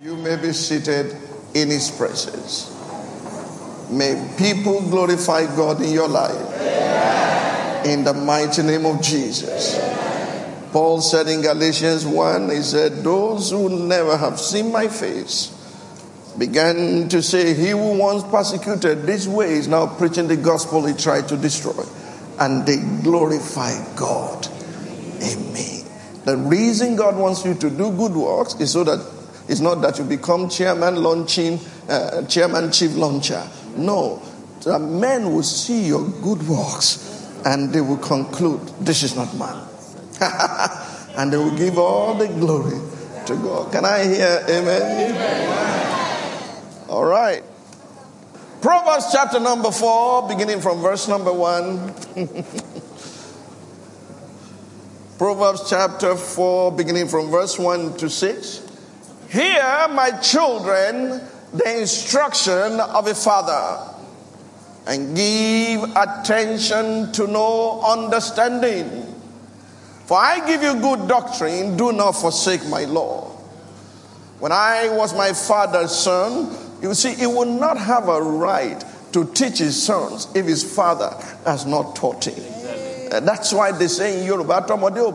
You may be seated in His presence. May people glorify God in your life. In the mighty name of Jesus. Paul said in Galatians 1, he said, Those who never have seen my face began to say, He who once persecuted this way is now preaching the gospel he tried to destroy. And they glorify God. Amen. The reason God wants you to do good works is so that it's not that you become chairman launching, uh, chairman chief launcher. No, the men will see your good works and they will conclude this is not man. and they will give all the glory to God. Can I hear amen? amen? All right. Proverbs chapter number four, beginning from verse number one. Proverbs chapter 4, beginning from verse 1 to 6. Hear, my children, the instruction of a father, and give attention to no understanding. For I give you good doctrine, do not forsake my law. When I was my father's son, you see, he would not have a right to teach his sons if his father has not taught him. That's why they say in Yoruba, ọ̀ràn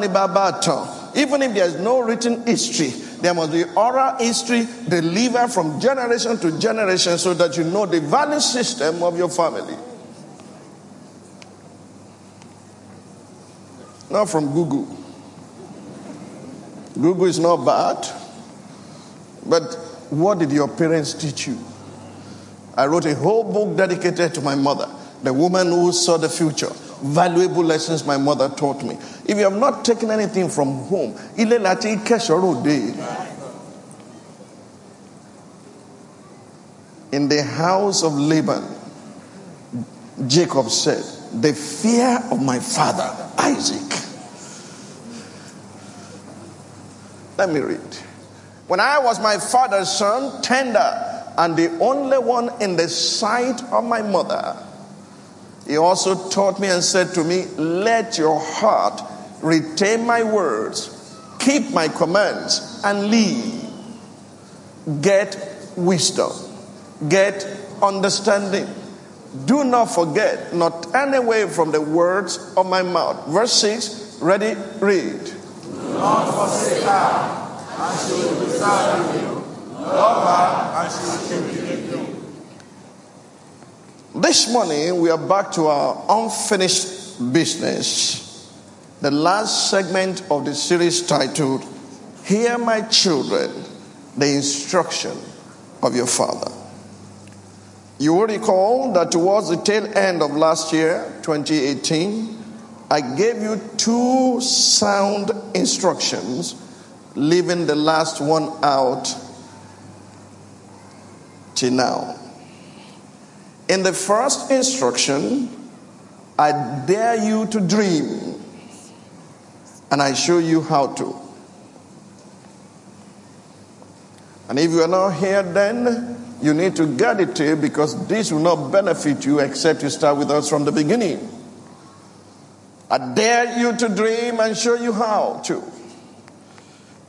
ní bàbá tàn. Even if there's no written history, there must be oral history delivered from generation to generation so that you know the value system of your family. Not from Google. Google is not bad, but what did your parents teach you? I wrote a whole book dedicated to my mother, the woman who saw the future. Valuable lessons my mother taught me. If you have not taken anything from home, lati day. In the house of Laban, Jacob said, The fear of my father, Isaac. Let me read. When I was my father's son, tender, and the only one in the sight of my mother, he also taught me and said to me, Let your heart retain my words, keep my commands, and live. Get wisdom, get understanding. Do not forget, not turn away from the words of my mouth. Verse 6, ready, read. Do not forsake her, and she will you. Love her, and she will keep you. This morning, we are back to our unfinished business. The last segment of the series titled, Hear My Children, the Instruction of Your Father. You will recall that towards the tail end of last year, 2018, I gave you two sound instructions, leaving the last one out till now. In the first instruction, I dare you to dream, and I show you how to. And if you are not here, then you need to get it to because this will not benefit you except you start with us from the beginning. I dare you to dream and show you how to.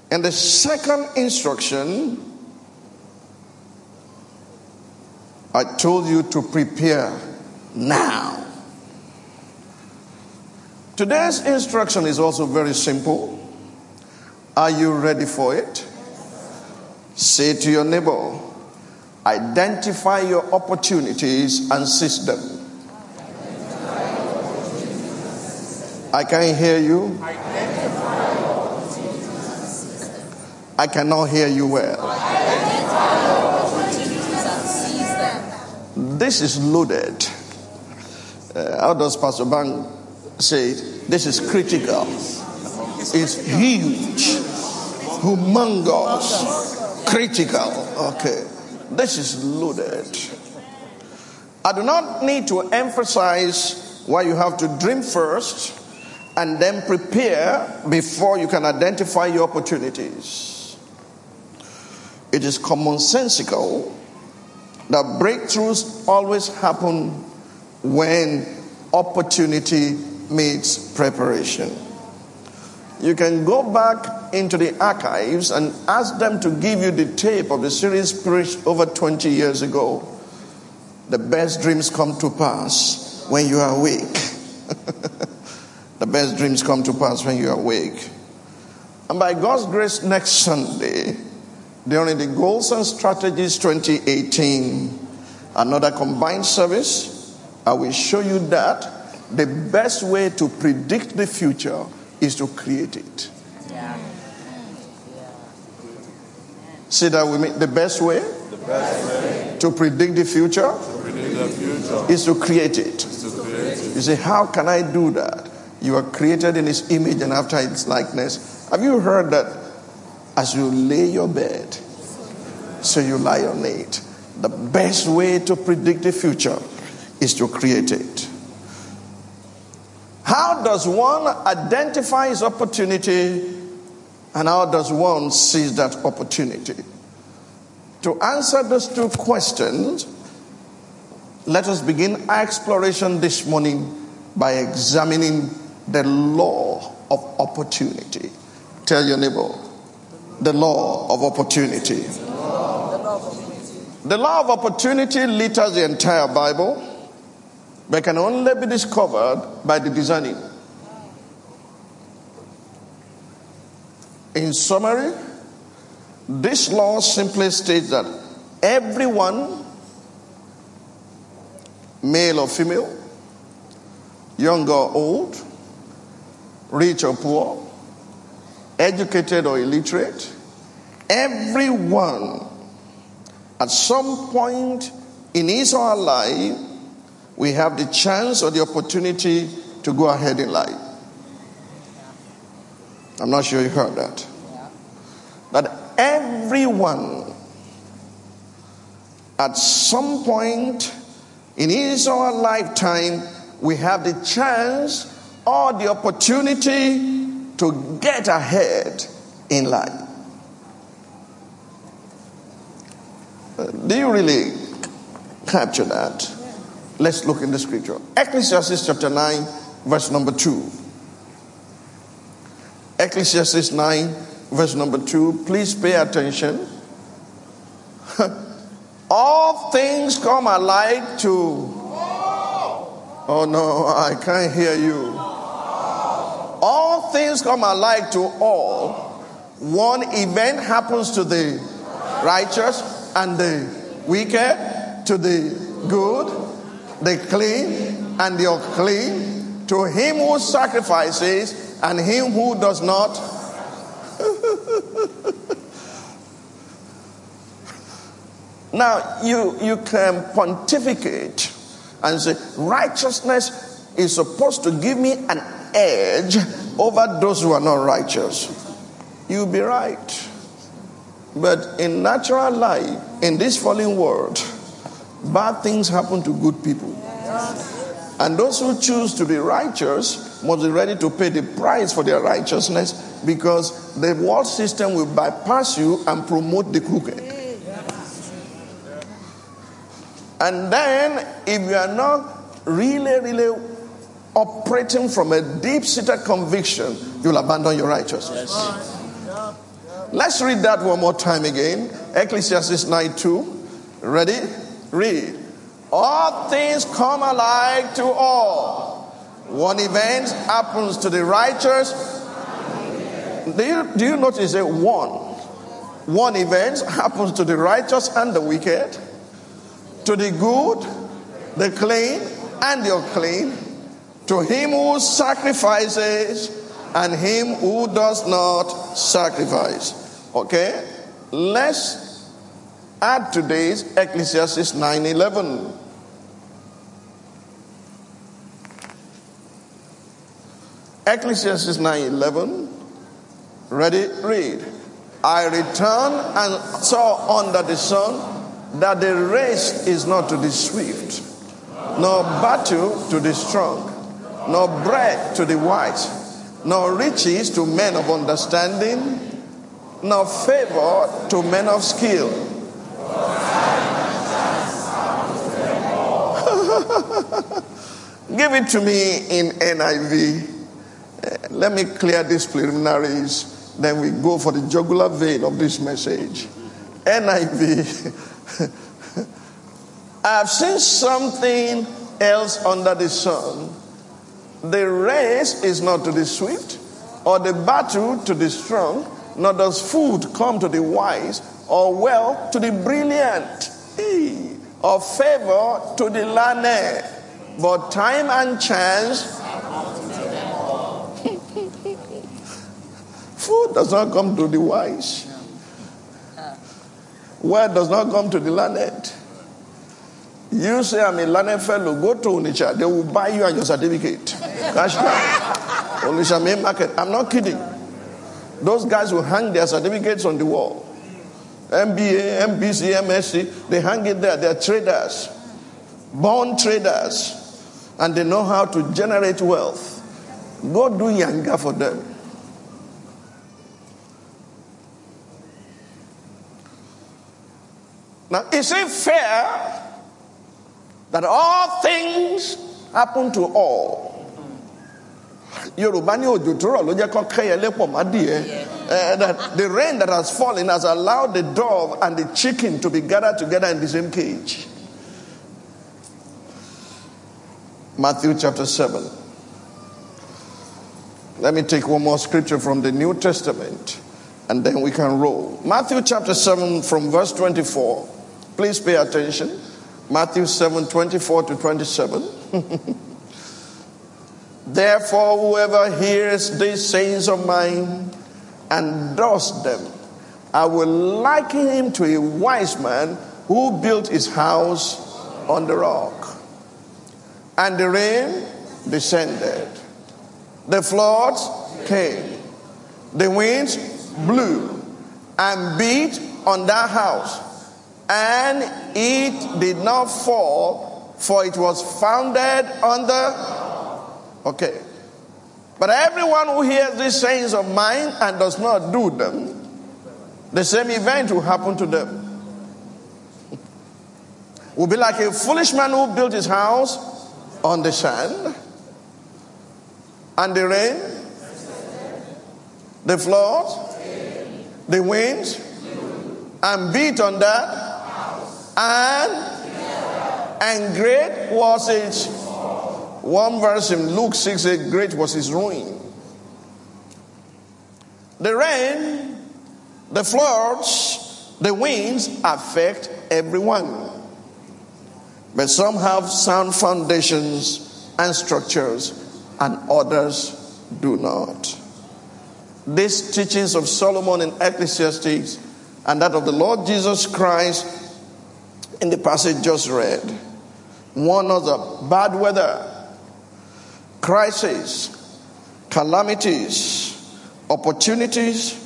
And the second instruction, I told you to prepare now. Today's instruction is also very simple. Are you ready for it? Say to your neighbor, identify your opportunities and seize them. I can't hear you. I cannot hear you well. This is loaded. Uh, how does Pastor Bang say it? This is critical. It's huge, humongous, critical. Okay. This is loaded. I do not need to emphasize why you have to dream first and then prepare before you can identify your opportunities. It is commonsensical that breakthroughs always happen when opportunity meets preparation. You can go back into the archives and ask them to give you the tape of the series preached over 20 years ago. The best dreams come to pass when you are awake. The best dreams come to pass when you are awake. And by God's grace, next Sunday, during the Goals and Strategies 2018, another combined service, I will show you that the best way to predict the future is to create it. Yeah. See that we mean the best way? The best way to predict the future, to predict the future. Is, to create it. is to create it. You say, How can I do that? You are created in His image and after His likeness. Have you heard that as you lay your bed, so you lie on it? The best way to predict the future is to create it. How does one identify his opportunity and how does one seize that opportunity? To answer those two questions, let us begin our exploration this morning by examining the law of opportunity. Tell your neighbor, the law of opportunity. The law of opportunity litters the entire Bible, but can only be discovered by the discerning. In summary, this law simply states that everyone, male or female, young or old, rich or poor, educated or illiterate, everyone at some point in his or her life, we have the chance or the opportunity to go ahead in life. I'm not sure you heard that. That everyone at some point in his or her lifetime, we have the chance or the opportunity to get ahead in life. Do you really capture that? Let's look in the scripture. Ecclesiastes chapter 9, verse number 2. Ecclesiastes 9, verse number 2. Please pay attention. All things come alike to. Oh no, I can't hear you. All things come alike to all. One event happens to the righteous and the wicked, to the good, the clean and the unclean, to him who sacrifices and him who does not. now, you, you can pontificate and say, righteousness is supposed to give me an edge over those who are not righteous. You'll be right. But in natural life, in this fallen world, bad things happen to good people. And those who choose to be righteous must be ready to pay the price for their righteousness because the world system will bypass you and promote the crooked. And then, if you are not really, really operating from a deep seated conviction, you'll abandon your righteousness. Yes. Let's read that one more time again. Ecclesiastes 9 2. Ready? Read. All things come alike to all. One event happens to the righteous, do you, do you notice that one? One event happens to the righteous and the wicked, to the good, the clean, and the unclean, to him who sacrifices and him who does not sacrifice. Okay? Let's add today's Ecclesiastes 9:11. Ecclesiastes 9:11. Ready? Read. I returned and saw under the sun that the race is not to the swift, nor battle to the strong, nor bread to the wise, nor riches to men of understanding, nor favor to men of skill. Give it to me in NIV. Eh, let me clear these preliminaries, then we go for the jugular vein of this message. NIV. I've seen something else under the sun. The race is not to the swift, or the battle to the strong, nor does food come to the wise, or wealth to the brilliant, or favor to the learned. But time and chance Food does not come to the wise. Word does not come to the learned. You say I'm a learned fellow, go to Onitsha, they will buy you and your certificate. Cash main market. I'm not kidding. Those guys will hang their certificates on the wall. MBA, MBC, MSc, they hang it there. They're traders, born traders, and they know how to generate wealth. Go do yanga for them. Now, is it fair that all things happen to all? Yorùbá ní òjò tó rọ̀ ló jẹ́ kọ́ kẹ́yẹlé pọ̀ má. Uh, that the rain that has fallen has allowed the dove and the chicken to be gathered together in the same cage. Matthew chapter 7. Let me take one more scripture from the New Testament and then we can roll. Matthew chapter 7 from verse 24. Please pay attention. Matthew 7 24 to 27. Therefore, whoever hears these sayings of mine and does them, I will liken him to a wise man who built his house on the rock. And the rain descended, the floods came, the winds blew and beat on that house and it did not fall, for it was founded on the. Okay. But everyone who hears these sayings of mine and does not do them, the same event will happen to them. Will be like a foolish man who built his house on the sand, and the rain, the floods, the winds, and beat on that and and great was its one verse in Luke 6 said great was his ruin. The rain, the floods, the winds affect everyone. But some have sound foundations and structures, and others do not. These teachings of Solomon in Ecclesiastes and that of the Lord Jesus Christ in the passage just read. One of the bad weather, crises, calamities, opportunities,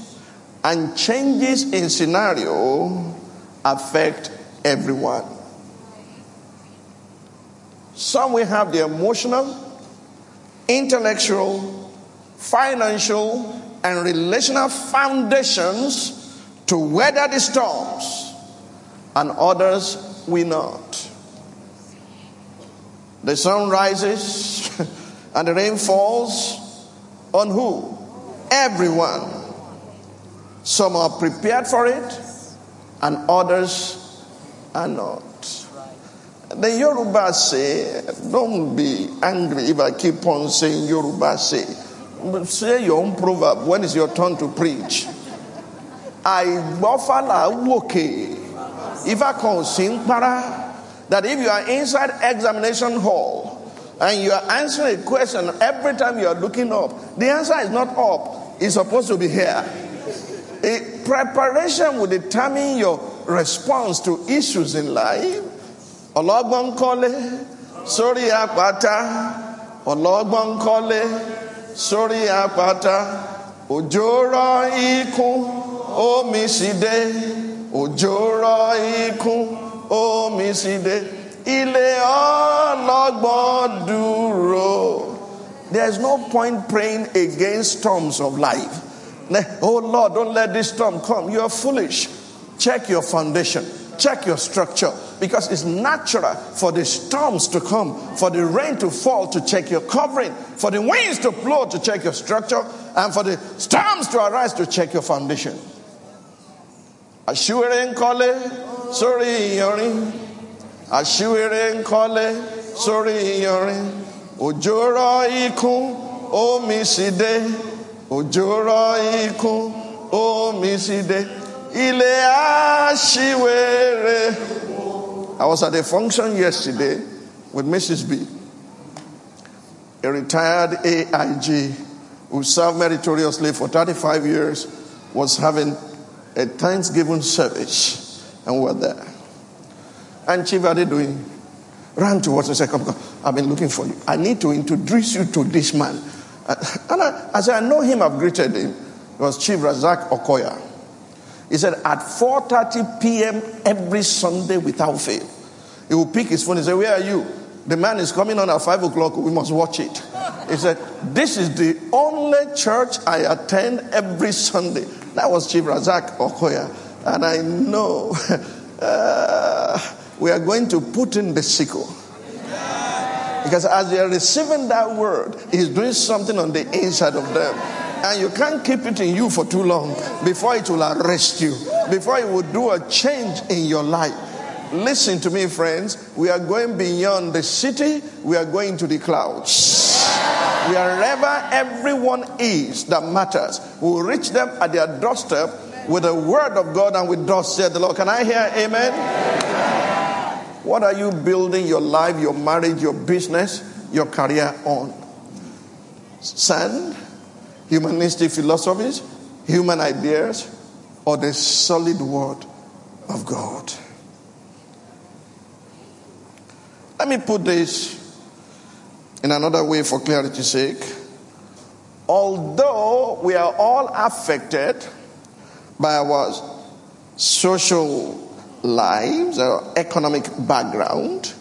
and changes in scenario affect everyone. Some will have the emotional, intellectual, financial, and relational foundations to weather the storms and others will not. The sun rises and the rain falls on who? Everyone. Some are prepared for it and others are not. The Yoruba say, don't be angry if I keep on saying Yoruba say. Say your own proverb. When is your turn to preach? I buffalo woke. That if you are inside examination hall and you are answering a question every time you are looking up, the answer is not up. It's supposed to be here. Preparation will determine your response to issues in life. Ọlọ́gbọ́n kọ́lé sórí àpáta. Ọlọ́gbọ́n kọ́lé sórí àpáta òjò rọ dé ikún omi ilé ọlọ́gbọ́n dúró. There is no point praying against storms of life. Oh Lord, don't let this storm come. You are foolish. Check your foundation. Check your structure because it's natural for the storms to come, for the rain to fall to check your covering, for the winds to blow to check your structure, and for the storms to arise to check your foundation. Ashiwere nkole sori iyanrin. Ashiwere nkole sori iyanrin. Òjò rọ̀ ikún omi sì dé. Òjò ikún omi sì. Ilé aṣiwere. I was at a function yesterday with Mrs. B, a retired AIG who served meritoriously for 35 years, was having a Thanksgiving service, and we were there. And Chief Adedoyin ran towards us and said, Come, come, I've been looking for you. I need to introduce you to this man. Uh, and I, I said, I know him, I've greeted him. It was Chief Razak Okoya. He said at 4:30 p.m. every Sunday without fail, he will pick his phone and say, "Where are you?" The man is coming on at five o'clock. We must watch it. He said, "This is the only church I attend every Sunday." That was Chief Razak Okoya, and I know uh, we are going to put in the sickle. Because as they are receiving that word, he's doing something on the inside of them. And you can't keep it in you for too long before it will arrest you, before it will do a change in your life. Listen to me, friends. We are going beyond the city, we are going to the clouds. Wherever everyone is that matters, we will reach them at their doorstep with the word of God and with thus said the Lord. Can I hear amen? amen? What are you building your life, your marriage, your business, your career on? Sand? humanistic philosophies, human ideas, or the solid word of God. Let me put this in another way for clarity's sake. Although we are all affected by our social lives, our economic background,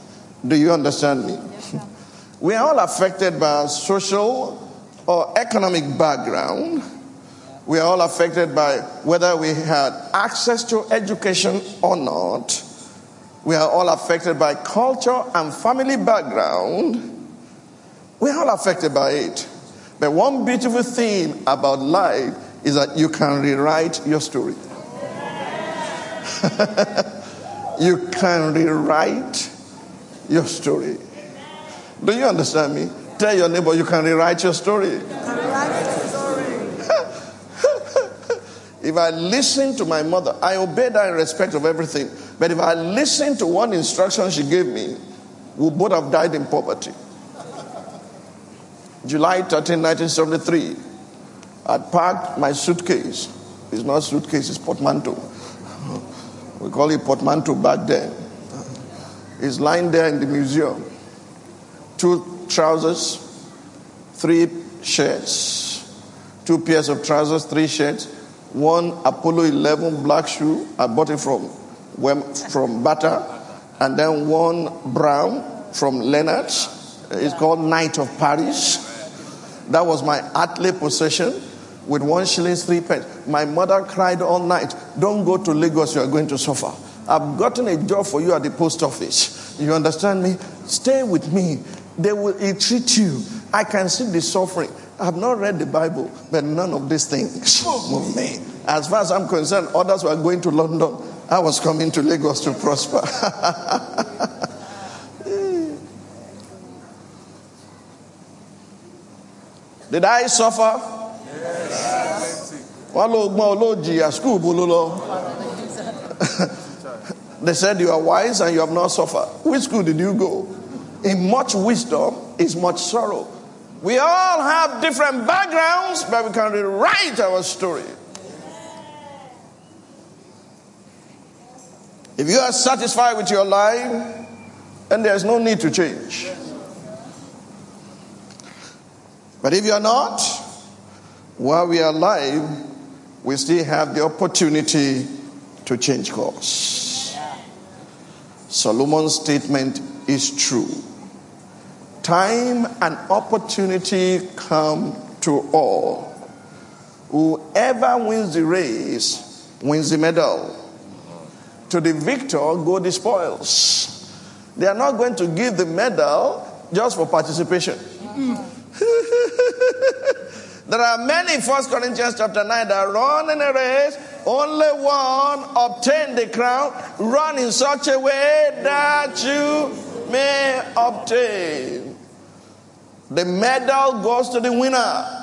do you understand me? Yes, we are all affected by our social or economic background. We are all affected by whether we had access to education or not. We are all affected by culture and family background. We are all affected by it. But one beautiful thing about life is that you can rewrite your story. you can rewrite your story. Do you understand me? Tell your neighbor you can rewrite your story. if I listen to my mother, I obeyed her in respect of everything. But if I listen to one instruction she gave me, we both have died in poverty. July 13, 1973, I packed my suitcase. It's not suitcase, it's portmanteau. We call it portmanteau back then. It's lying there in the museum. Two trousers, three shirts, two pairs of trousers, three shirts, one Apollo 11 black shoe. I bought it from from Bata, and then one brown from Leonard's. It's called Knight of Paris. That was my earthly possession with one shilling, three pence. My mother cried all night, Don't go to Lagos, you are going to suffer. I've gotten a job for you at the post office. You understand me? Stay with me. They will treat you. I can see the suffering. I have not read the Bible, but none of these things move me. As far as I'm concerned, others were going to London. I was coming to Lagos to prosper. Did I suffer? Yes. Wọ́n ló gbọ́n olóòjì school bó ló lọ. They said you are wise and you have not suffered. Which school did you go? In much wisdom is much sorrow. We all have different backgrounds, but we can rewrite our story. If you are satisfied with your life, then there's no need to change. But if you are not, while we are alive, we still have the opportunity to change course. Solomon's statement is true. Time and opportunity come to all. Whoever wins the race wins the medal. To the victor go the spoils. They are not going to give the medal just for participation. Mm-hmm. there are many First Corinthians chapter 9 that run in a race, only one obtain the crown, run in such a way that you may obtain. The medal goes to the winner.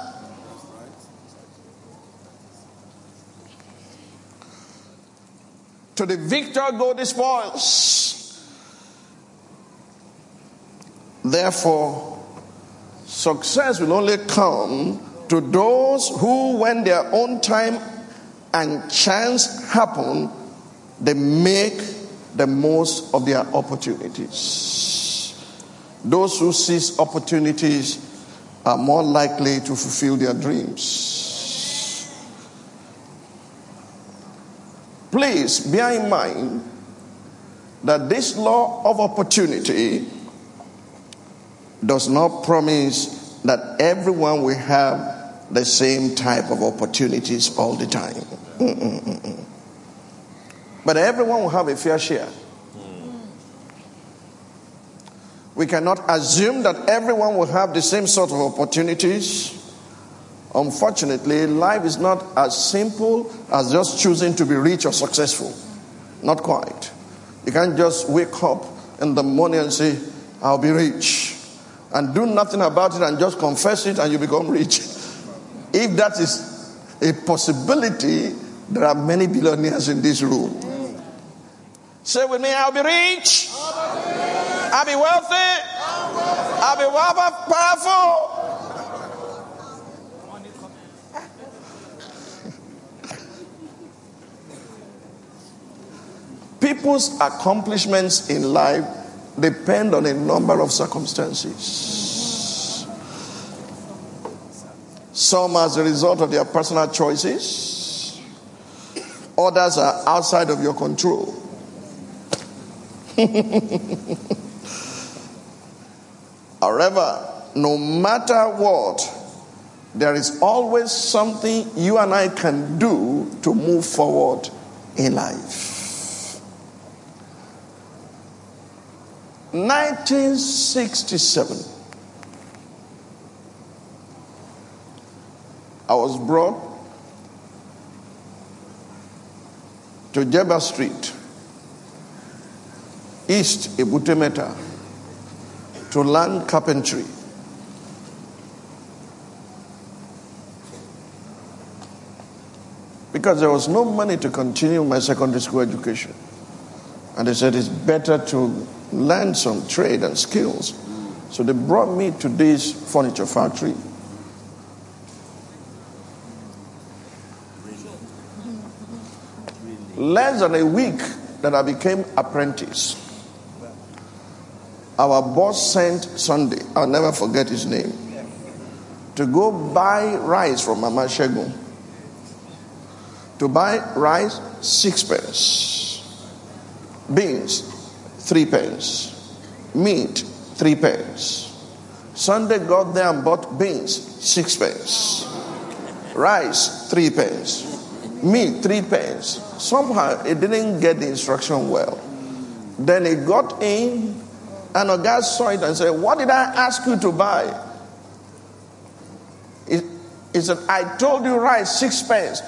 To the victor go the spoils. Therefore, success will only come to those who, when their own time and chance happen, they make the most of their opportunities. Those who seize opportunities are more likely to fulfill their dreams. Please bear in mind that this law of opportunity does not promise that everyone will have the same type of opportunities all the time. Mm-mm-mm. But everyone will have a fair share. We cannot assume that everyone will have the same sort of opportunities. Unfortunately, life is not as simple as just choosing to be rich or successful. Not quite. You can't just wake up in the morning and say, I'll be rich and do nothing about it and just confess it and you become rich. If that is a possibility, there are many billionaires in this room. Say with me, I'll be rich. I'll be wealthy. I'll be powerful. People's accomplishments in life depend on a number of circumstances. Some as a result of their personal choices, others are outside of your control. However, no matter what, there is always something you and I can do to move forward in life. 1967, I was brought to Jebba Street, East Ebute Metta, to learn carpentry. Because there was no money to continue my secondary school education. And they said it's better to learn some trade and skills. So they brought me to this furniture factory. Less than a week that I became apprentice. Our boss sent Sunday, I'll never forget his name, to go buy rice from Mama Shegun. To buy rice, six pence. Beans, three pence. Meat, three pence. Sunday got there and bought beans, six pence. Rice, three pence. Meat, three pence. Somehow he didn't get the instruction well. Then he got in and a guy saw it and said, What did I ask you to buy? He said, I told you rice, six pence.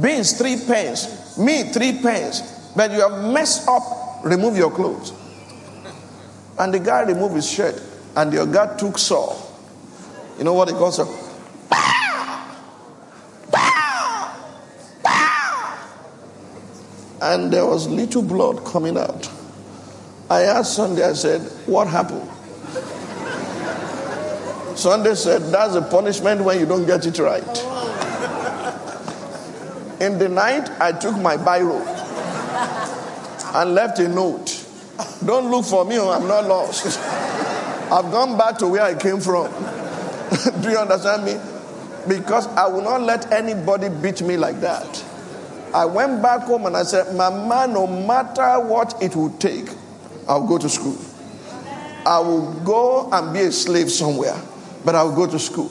Beans, three pence. Meat, three pence. But you have messed up. Remove your clothes. And the guy removed his shirt, and the guy took saw. You know what he calls it? And there was little blood coming out. I asked Sunday, I said, What happened? Sunday said, That's a punishment when you don't get it right. In the night, I took my biro and left a note don't look for me, oh, I'm not lost. I've gone back to where I came from. Do you understand me? Because I will not let anybody beat me like that. I went back home and I said, Mama, no matter what it will take, I'll go to school. I will go and be a slave somewhere, but I'll go to school.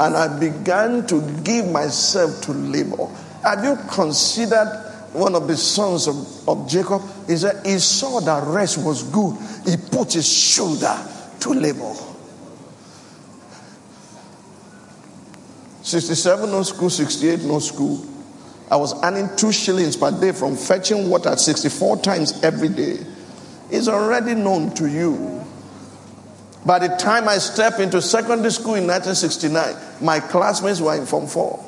And I began to give myself to labor. Have you considered one of the sons of, of Jacob? He said he saw that rest was good. He put his shoulder to labor. 67 no school, 68 no school. I was earning two shillings per day from fetching water 64 times every day. It's already known to you. By the time I stepped into secondary school in 1969, my classmates were in Form 4.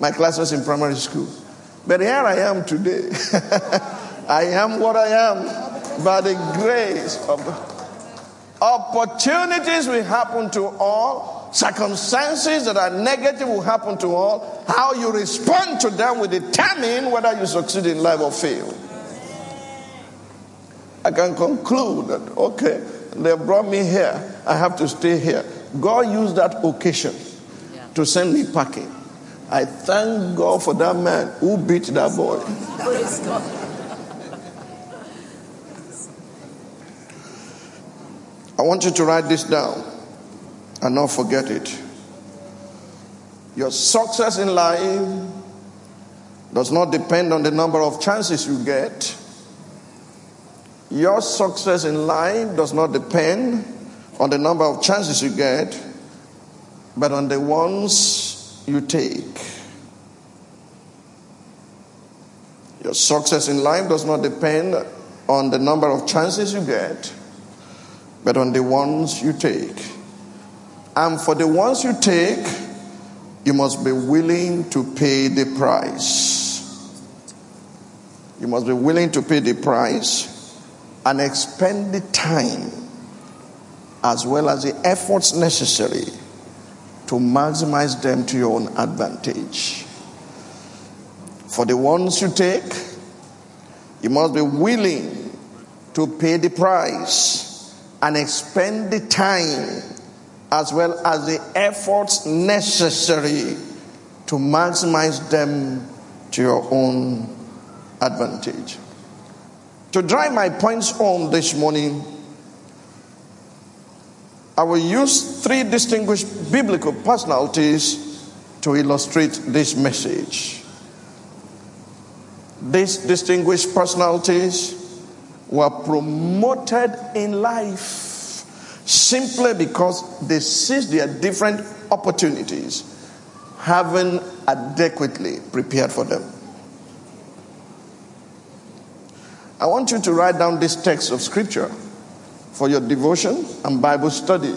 My classmates in primary school. But here I am today. I am what I am by the grace of the opportunities will happen to all. Circumstances that are negative will happen to all. How you respond to them will determine whether you succeed in life or fail. I can conclude that, okay, they brought me here. I have to stay here. God used that occasion to send me packing. I thank God for that man who beat that boy. Praise God. I want you to write this down and not forget it. Your success in life does not depend on the number of chances you get. Your success in life does not depend on the number of chances you get, but on the ones you take. Your success in life does not depend on the number of chances you get, but on the ones you take. And for the ones you take, you must be willing to pay the price. You must be willing to pay the price and expend the time as well as the efforts necessary to maximize them to your own advantage. For the ones you take, you must be willing to pay the price and expend the time as well as the efforts necessary to maximize them to your own advantage. To drive my points home this morning, I will use three distinguished biblical personalities to illustrate this message. These distinguished personalities were promoted in life simply because they seized their different opportunities, having adequately prepared for them. I want you to write down this text of scripture for your devotion and Bible study.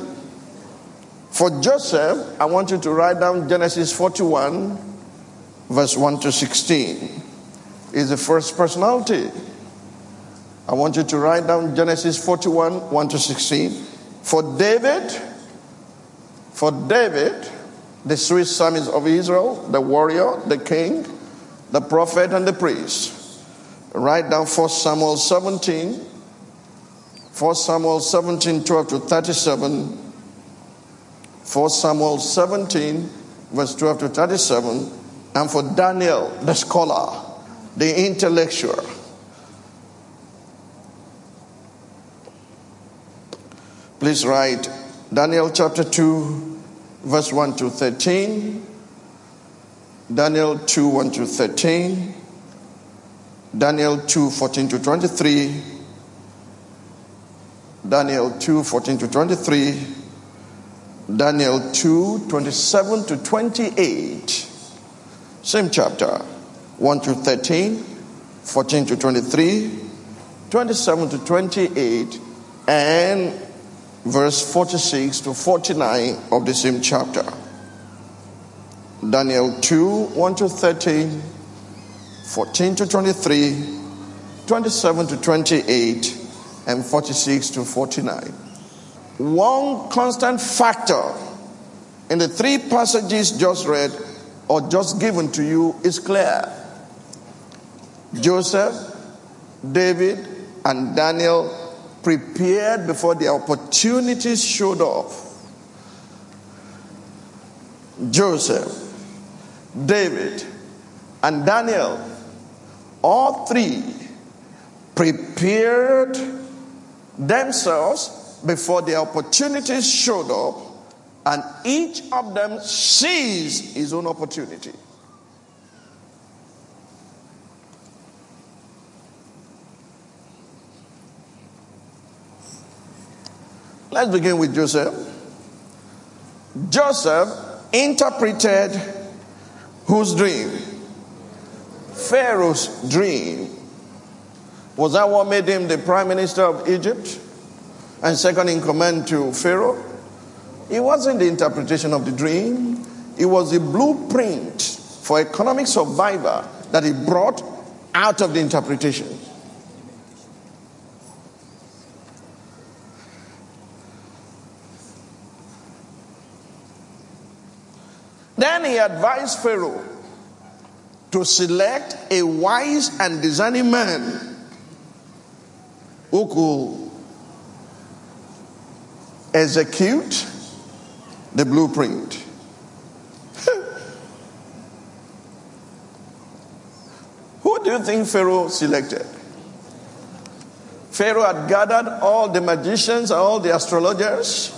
For Joseph, I want you to write down Genesis 41, verse 1 to 16. Is the first personality. I want you to write down Genesis 41, 1 to 16. For David, for David, the Swiss psalmist of Israel, the warrior, the king, the prophet, and the priest. Write down 1 Samuel 17, 1 Samuel 17, 12 to 37. 1 Samuel 17, verse 12 to 37. And for Daniel, the scholar, the intellectual, Please write Daniel chapter 2, verse 1 to 13. Daniel 2, 1 to 13. Daniel 2, 14 to 23. Daniel 2, 14 to 23. Daniel 2, 27 to 28. Same chapter. 1 to 13, 14 to 23, 27 to 28, and verse 46 to 49 of the same chapter. Daniel 2 1 to 13, 14 to 23, 27 to 28, and 46 to 49. One constant factor in the three passages just read or just given to you is clear. Joseph, David, and Daniel prepared before the opportunities showed up. Joseph, David, and Daniel, all three prepared themselves before the opportunities showed up, and each of them seized his own opportunity. Let's begin with Joseph. Joseph interpreted whose dream? Pharaoh's dream. Was that what made him the prime minister of Egypt and second in command to Pharaoh? It wasn't the interpretation of the dream, it was the blueprint for economic survival that he brought out of the interpretation. Then he advised Pharaoh to select a wise and discerning man could execute the blueprint. who do you think Pharaoh selected? Pharaoh had gathered all the magicians, all the astrologers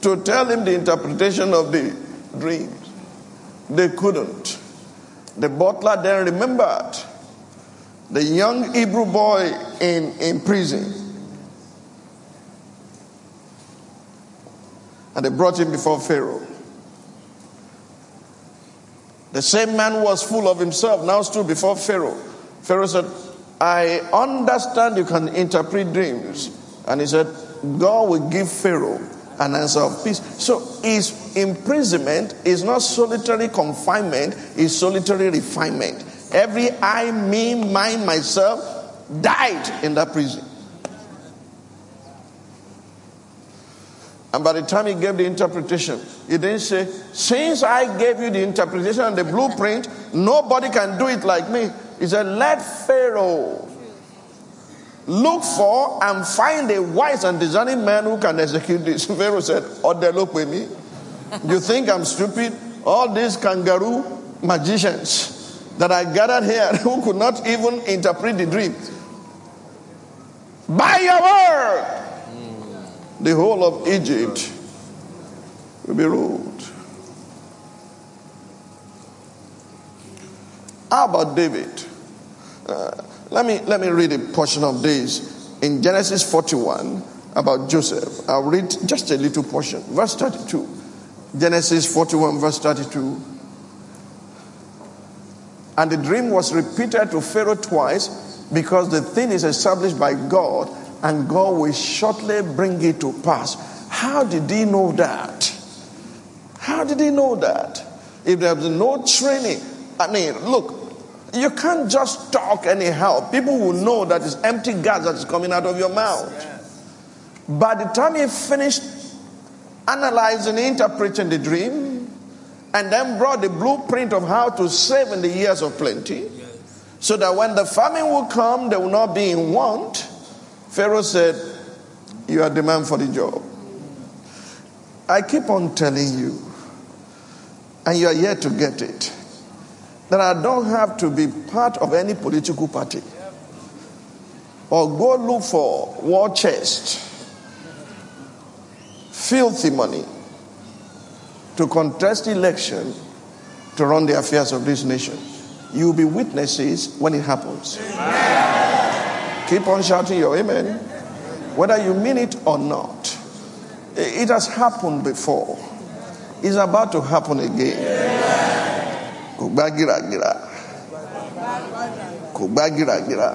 to tell him the interpretation of the dreams. They couldn't. The butler then remembered the young Hebrew boy in, in prison. And they brought him before Pharaoh. The same man was full of himself, now stood before Pharaoh. Pharaoh said, I understand you can interpret dreams. And he said, God will give Pharaoh an answer of peace. So his imprisonment is not solitary confinement, it's solitary refinement. Every I, me, mine, myself died in that prison. And by the time he gave the interpretation, he didn't say, Since I gave you the interpretation and the blueprint, nobody can do it like me. He said, Let Pharaoh Look for and find a wise and discerning man who can execute this. Pharaoh said, they look with me. You think I'm stupid? All these kangaroo magicians that I gathered here who could not even interpret the dream. By your word, the whole of Egypt will be ruled. How about David? Uh, let me, let me read a portion of this in Genesis 41 about Joseph. I'll read just a little portion. Verse 32. Genesis 41, verse 32. And the dream was repeated to Pharaoh twice because the thing is established by God and God will shortly bring it to pass. How did he know that? How did he know that? If there was no training, I mean, look, you can't just talk anyhow. People will know that it's empty gas that is coming out of your mouth. By the time you finished analyzing, interpreting the dream, and then brought the blueprint of how to save in the years of plenty, so that when the famine will come, they will not be in want, Pharaoh said, You are the man for the job. I keep on telling you, and you are yet to get it that I don't have to be part of any political party or go look for war chest, filthy money to contest election to run the affairs of this nation. You will be witnesses when it happens. Amen. Keep on shouting your amen. Whether you mean it or not, it has happened before. It's about to happen again kò gbá gìràgìrà kò gbá gìràgìrà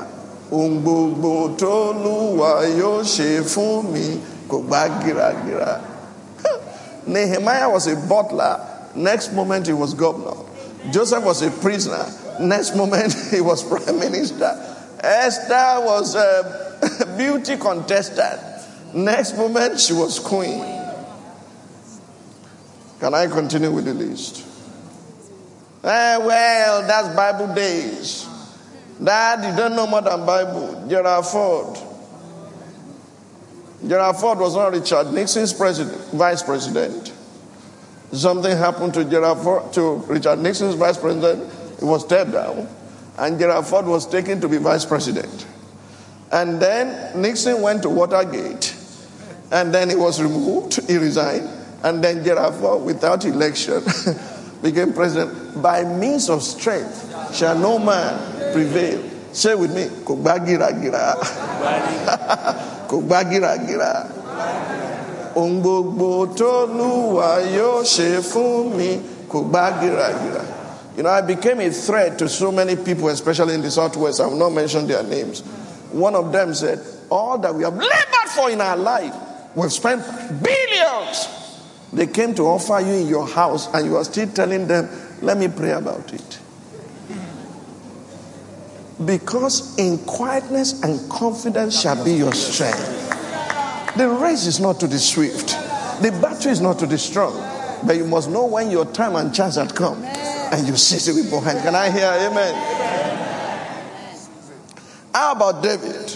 ohun gbogbo tó lùwà yóò ṣe fún mi kò gbá gìràgìrà. Nehemiah was a butler. Next moment he was governor. Joseph was a prisoner. Next moment, he was prime minister. Esther was a beauty contestant. Next moment, she was queen. Can I continue with the list? Eh, well, that's Bible days. Dad, you don't know more than Bible. Gerald Ford. Gerald Ford was not Richard Nixon's president, vice president. Something happened to Gerald Ford, to Richard Nixon's vice president. He was stepped down, and Gerald Ford was taken to be vice president. And then Nixon went to Watergate, and then he was removed. He resigned, and then Gerald Ford, without election, became president. By means of strength shall no man prevail. Say with me, Kogbagira gira. Kogbagira gira. Ohun gbogbo t'Olúwa yóò gbá. You know, I became a threat to so many people, especially in the Southwest. I will not mention their names. One of them said, All that we have labored for in our life, we've spent billions. They came to offer you in your house, and you are still telling them, Let me pray about it. Because in quietness and confidence shall be your strength. The race is not to the swift, the battle is not to the strong, but you must know when your time and chance had come and you seize it with both hands. Can I hear amen? How about David?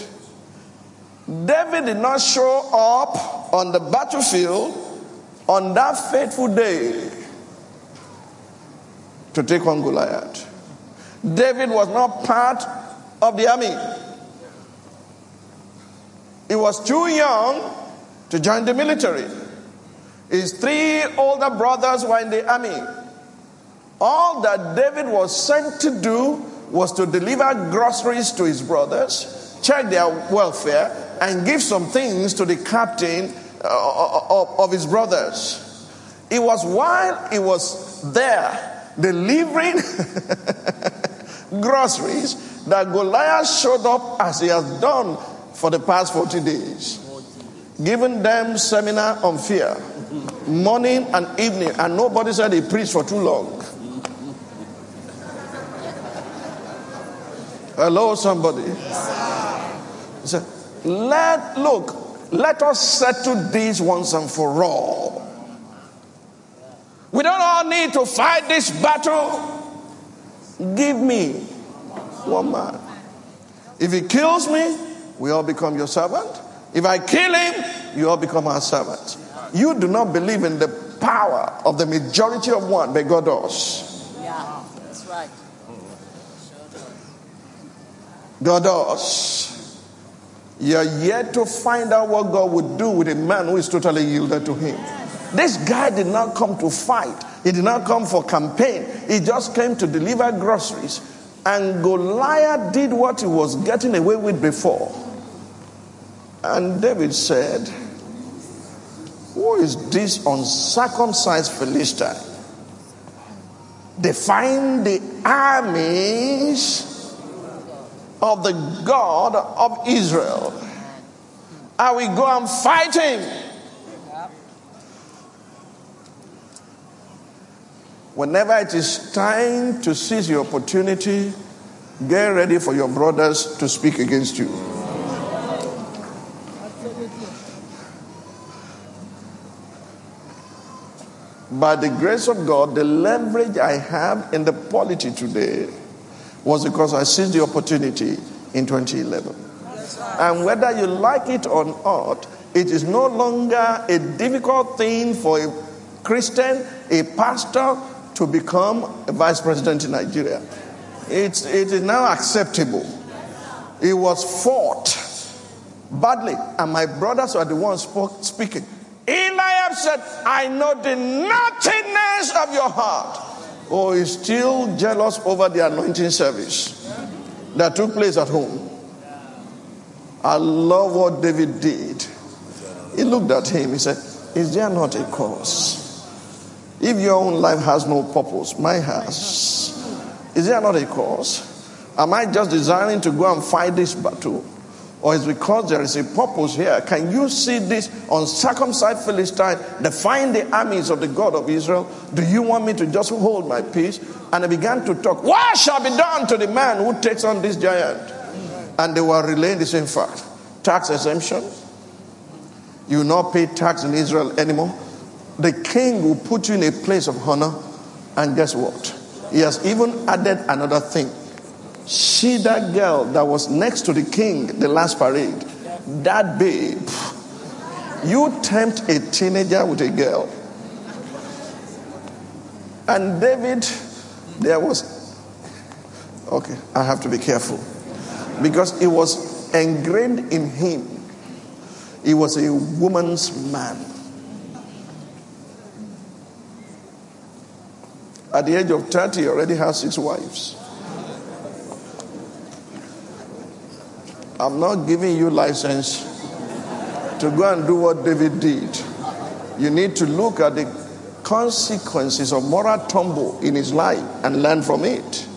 David did not show up on the battlefield on that fateful day to take on Goliath. David was not part of the army. He was too young to join the military. His three older brothers were in the army. All that David was sent to do was to deliver groceries to his brothers, check their welfare, and give some things to the captain uh, of his brothers. It was while he was there delivering groceries that Goliath showed up as he has done for the past 40 days, giving them seminar on fear, morning and evening, and nobody said he preached for too long. Hello, somebody. He said, let look, let us settle this once and for all. We don't all need to fight this battle. Give me one man. If he kills me, we all become your servant. If I kill him, you all become our servants. You do not believe in the power of the majority of one, but God does. Yeah, that's right. God does. You're yet to find out what God would do with a man who is totally yielded to Him. This guy did not come to fight. He did not come for campaign. He just came to deliver groceries. And Goliath did what he was getting away with before. And David said, Who is this uncircumcised Philistine? Define the armies of the God of Israel. I will go and fight him. Whenever it is time to seize your opportunity, get ready for your brothers to speak against you. By the grace of God, the leverage I have in the polity today was because I seized the opportunity in 2011. And whether you like it or not, it is no longer a difficult thing for a Christian, a pastor, to become a vice president in Nigeria. It's, it is now acceptable. It was fought badly, and my brothers were the ones spoke, speaking. Eliab said, I know the nothingness of your heart. Oh, is still jealous over the anointing service that took place at home. I love what David did. He looked at him, he said, Is there not a cause? If your own life has no purpose, my has. Is there not a cause? Am I just desiring to go and fight this battle? Or is because there is a purpose here? Can you see this uncircumcised Philistine defying the armies of the God of Israel? Do you want me to just hold my peace? And they began to talk, What shall be done to the man who takes on this giant? And they were relaying the same fact tax exemption. You not pay tax in Israel anymore. The king will put you in a place of honor. And guess what? He has even added another thing. See that girl that was next to the king the last parade? That babe. You tempt a teenager with a girl. And David, there was, okay, I have to be careful. Because it was ingrained in him. He was a woman's man. At the age of 30, he already has six wives. I'm not giving you license to go and do what David did. You need to look at the consequences of moral tumble in his life and learn from it.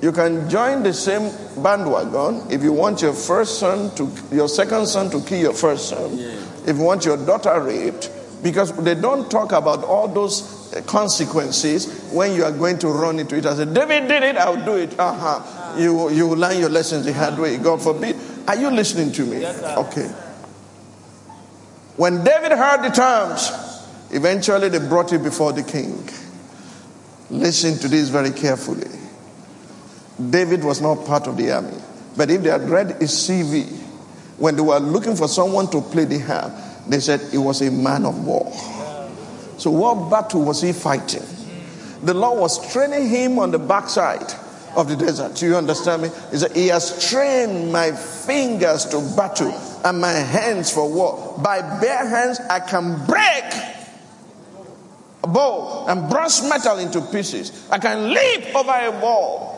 You can join the same bandwagon if you want your first son to your second son to kill your first son. If you want your daughter raped, because they don't talk about all those consequences when you are going to run into it. I said, David did it, I'll do it. Uh-huh you, you will learn your lessons the hard way. God forbid. Are you listening to me? Yes, okay. When David heard the terms, eventually they brought it before the king. Listen to this very carefully. David was not part of the army. But if they had read his CV, when they were looking for someone to play the harp, they said he was a man of war. So, what battle was he fighting? The Lord was training him on the backside of the desert. Do you understand me? He said, He has trained my fingers to battle and my hands for war. By bare hands, I can break a bow and brush metal into pieces. I can leap over a wall.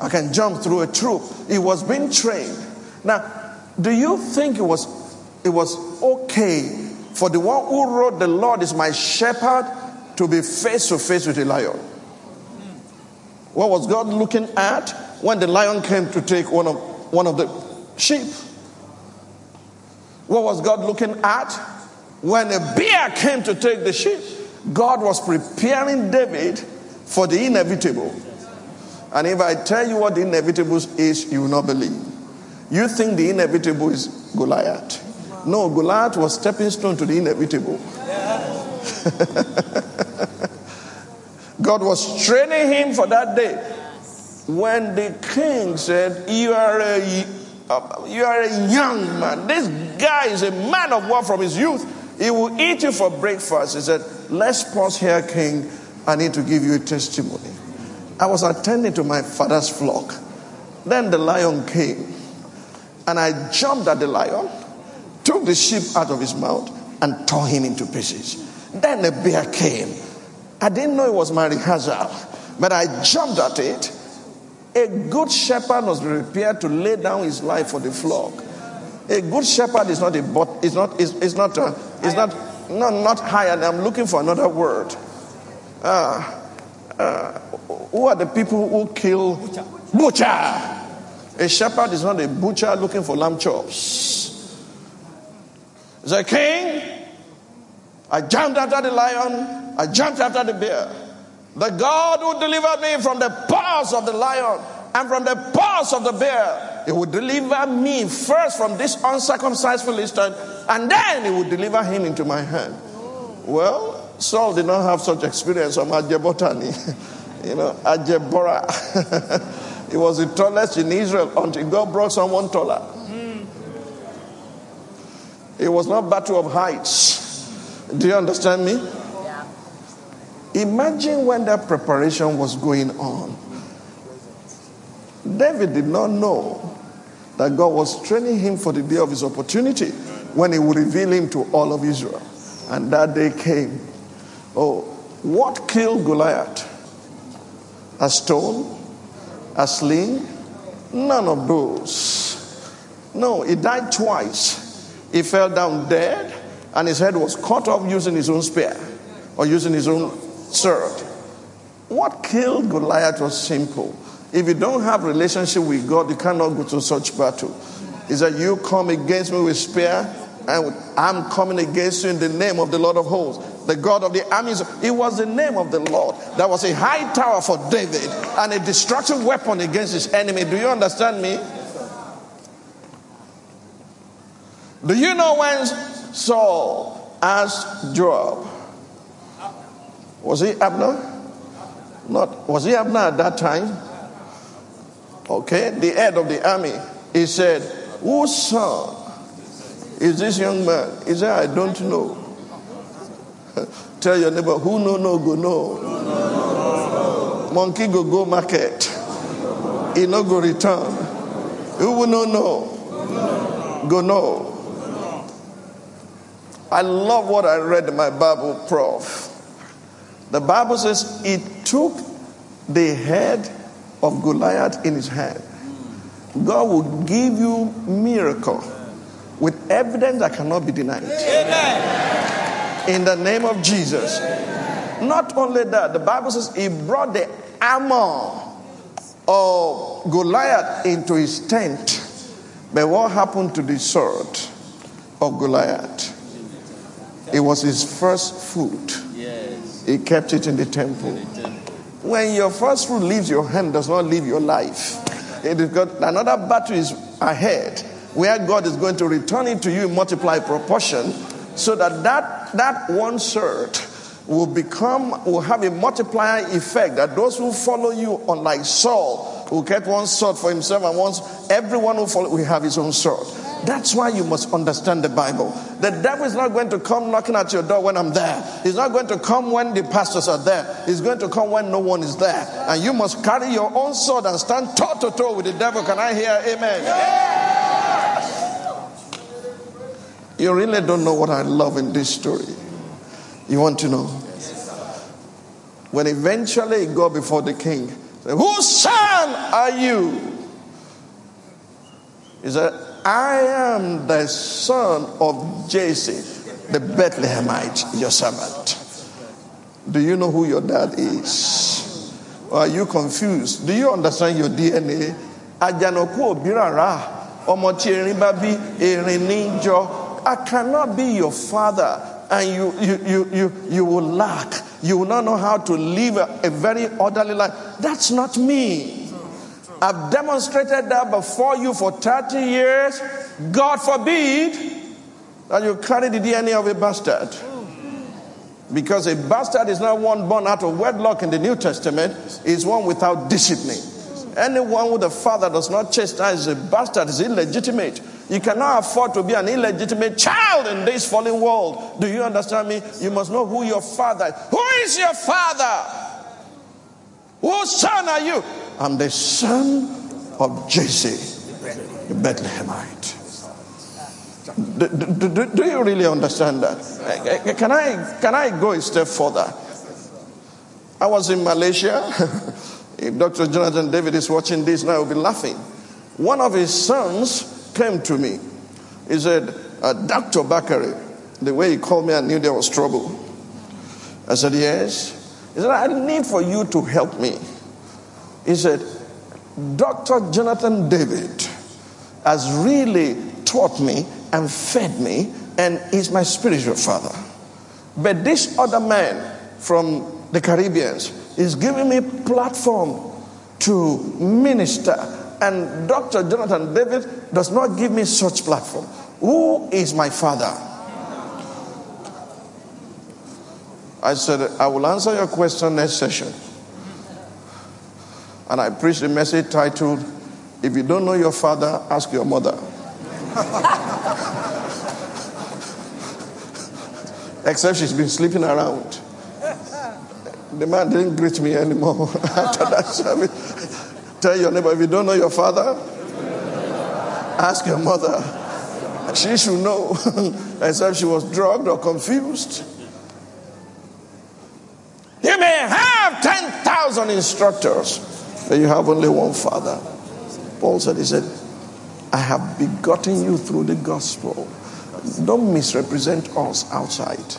I can jump through a troop. He was being trained. Now, do you think it was it was okay for the one who wrote the Lord is my shepherd to be face to face with a lion? What was God looking at when the lion came to take one of, one of the sheep? What was God looking at when a bear came to take the sheep? God was preparing David for the inevitable. And if I tell you what the inevitable is, you will not believe. You think the inevitable is Goliath. No, Goliath was stepping stone to the inevitable. God was training him for that day. When the king said, You are a you are a young man. This guy is a man of war from his youth. He will eat you for breakfast. He said, Let's pause here, king. I need to give you a testimony. I was attending to my father's flock. Then the lion came. And I jumped at the lion, took the sheep out of his mouth, and tore him into pieces. Then the bear came I didn't know it was my rehearsal, but I jumped at it. A good shepherd must be prepared to lay down his life for the flock. A good shepherd is not a but is not is, is not a, is not no not higher. I'm looking for another word. Uh, uh, who are the people who kill butcher. butcher? A shepherd is not a butcher looking for lamb chops. The king, I jumped after the lion, I jumped after the bear. The God who delivered me from the paws of the lion and from the paws of the bear, he would deliver me first from this uncircumcised Philistine, and then he would deliver him into my hand. Well, Saul did not have such experience from Ajebotani, you know, Ajebora. he was the tallest in Israel until God brought someone taller. It was not battle of heights. Do you understand me? Imagine when that preparation was going on. David did not know that God was training him for the day of his opportunity when he would reveal him to all of Israel. And that day came. Oh, what killed Goliath? A stone? A sling? None of those. No, he died twice. He fell down dead, and his head was cut off using his own spear or using his own sword. What killed Goliath was simple. If you don't have relationship with God, you cannot go to such battle. Is that you come against me with spear, and I'm coming against you in the name of the Lord of hosts. the God of the armies. It was the name of the Lord. That was a high tower for David and a destructive weapon against his enemy. Do you understand me? Do you know when Saul asked Joab? was he Abner? Not was he Abner at that time? Okay, the head of the army. He said, Whose son is this young man? He said, I don't know. Tell your neighbor, who no no go no. Monkey go go market. He no go return. Who will no no? Go no. I love what I read in my Bible, prof. The Bible says he took the head of Goliath in his hand. God will give you miracle with evidence that cannot be denied. Amen. In the name of Jesus. Not only that, the Bible says he brought the armor of Goliath into his tent. But what happened to the sword of Goliath? It was his first food. He kept it in the temple. When your first fruit leaves your hand, does not leave your life. It is got another battle is ahead where God is going to return it to you in multiply proportion so that that, that one third will become, will have a multiplier effect that those who follow you, unlike Saul, will get one sword for himself and once everyone who follow will have his own sword. That's why you must understand the Bible. The devil is not going to come knocking at your door when I'm there. He's not going to come when the pastors are there. He's going to come when no one is there. And you must carry your own sword and stand toe to toe with the devil. Can I hear amen? You really don't know what I love in this story. You want to know? When eventually he got before the king, said, Whose son are you? He said, I am the son of Jesse, the Bethlehemite, your servant. Do you know who your dad is? Or are you confused? Do you understand your DNA? Rárá, ọmọ tí erin. I cannot be your father and you, you, you, you, you will lack. You will not know how to live a, a very orderly life. That's not me. I've demonstrated that before you for 30 years. God forbid that you carry the DNA of a bastard. Because a bastard is not one born out of wedlock in the New Testament, is one without discipline. Anyone with a father does not chastise a bastard is illegitimate. You cannot afford to be an illegitimate child in this fallen world. Do you understand me? You must know who your father is. Who is your father? Whose son are you? I'm the son of Jesse, the Bethlehemite. Do, do, do, do, you really understand that? Can I, can I go a step further? I was in Malaysia. if Dr. Jonathan David is watching this now, he'll be laughing. One of his sons came to me. He said, uh, Dr. Bakare, the way he called me, I knew there was trouble. I said, Yes. He said, I need for you to help me. He said, Dr. Jonathan David has really taught me and fed me and is my spiritual father. But this other man from the Caribbeans is giving me platform to minister and Dr. Jonathan David does not give me such platform. Who is my father? I said, I will answer your question next session. And I preached a message titled, If You Don't Know Your Father, Ask Your Mother. Except she's been sleeping around. The man didn't greet me anymore after that service. Tell your neighbor, if you don't know your father, ask your mother. She should know, except she was drugged or confused. You may have 10,000 instructors, but you have only one father. Paul said, He said, I have begotten you through the gospel. Don't misrepresent us outside.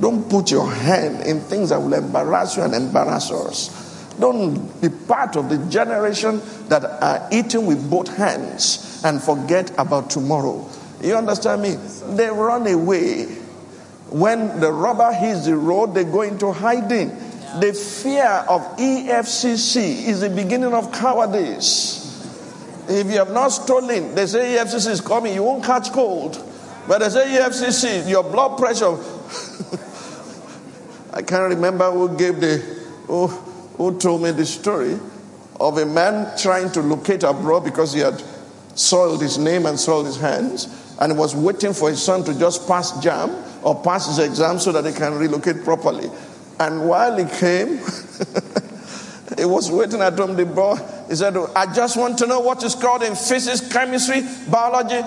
Don't put your hand in things that will embarrass you and embarrass us. Don't be part of the generation that are eating with both hands and forget about tomorrow. You understand me? They run away When the robber hits the road, they go into hiding. The fear of EFCC is the beginning of cowardice. If you have not stolen, they say EFCC is coming, you won't catch cold. But they say EFCC, your blood pressure. I can't remember who gave the, who, who told me the story of a man trying to locate abroad because he had soiled his name and soiled his hands and was waiting for his son to just pass jam or pass his exam so that he can relocate properly. And while he came, he was waiting at home. The boy, he said, I just want to know what is called in physics, chemistry, biology,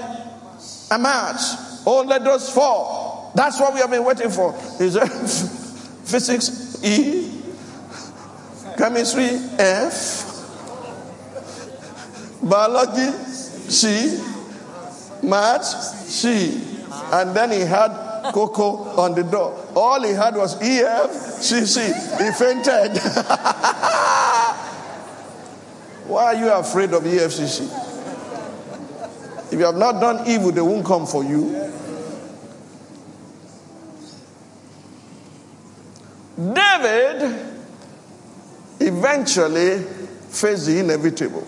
and maths. Oh, Only those four. That's what we have been waiting for. He said, physics, E, chemistry, F, biology, C, maths, C. And then he had Coco on the door. All he had was EFCC. He fainted. Why are you afraid of EFCC? If you have not done evil, they won't come for you. David eventually faced the inevitable.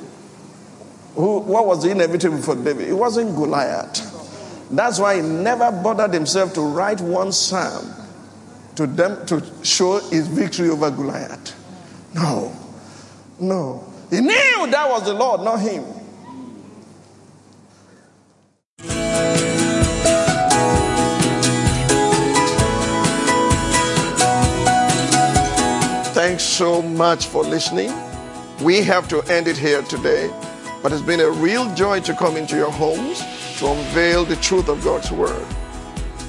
Who, what was the inevitable for David? It wasn't Goliath. That's why he never bothered himself to write one psalm to them to show his victory over Goliath. No, no. He knew that was the Lord, not him. Thanks so much for listening. We have to end it here today, but it's been a real joy to come into your homes to unveil the truth of God's Word.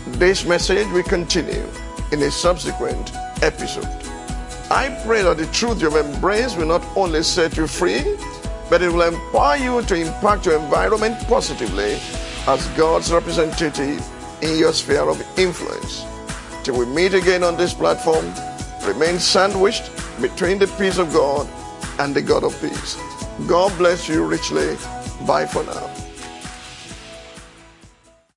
This message will continue in a subsequent episode. I pray that the truth you've embraced will not only set you free, but it will empower you to impact your environment positively as God's representative in your sphere of influence. Till we meet again on this platform, remain sandwiched between the peace of God and the God of peace. God bless you richly. Bye for now.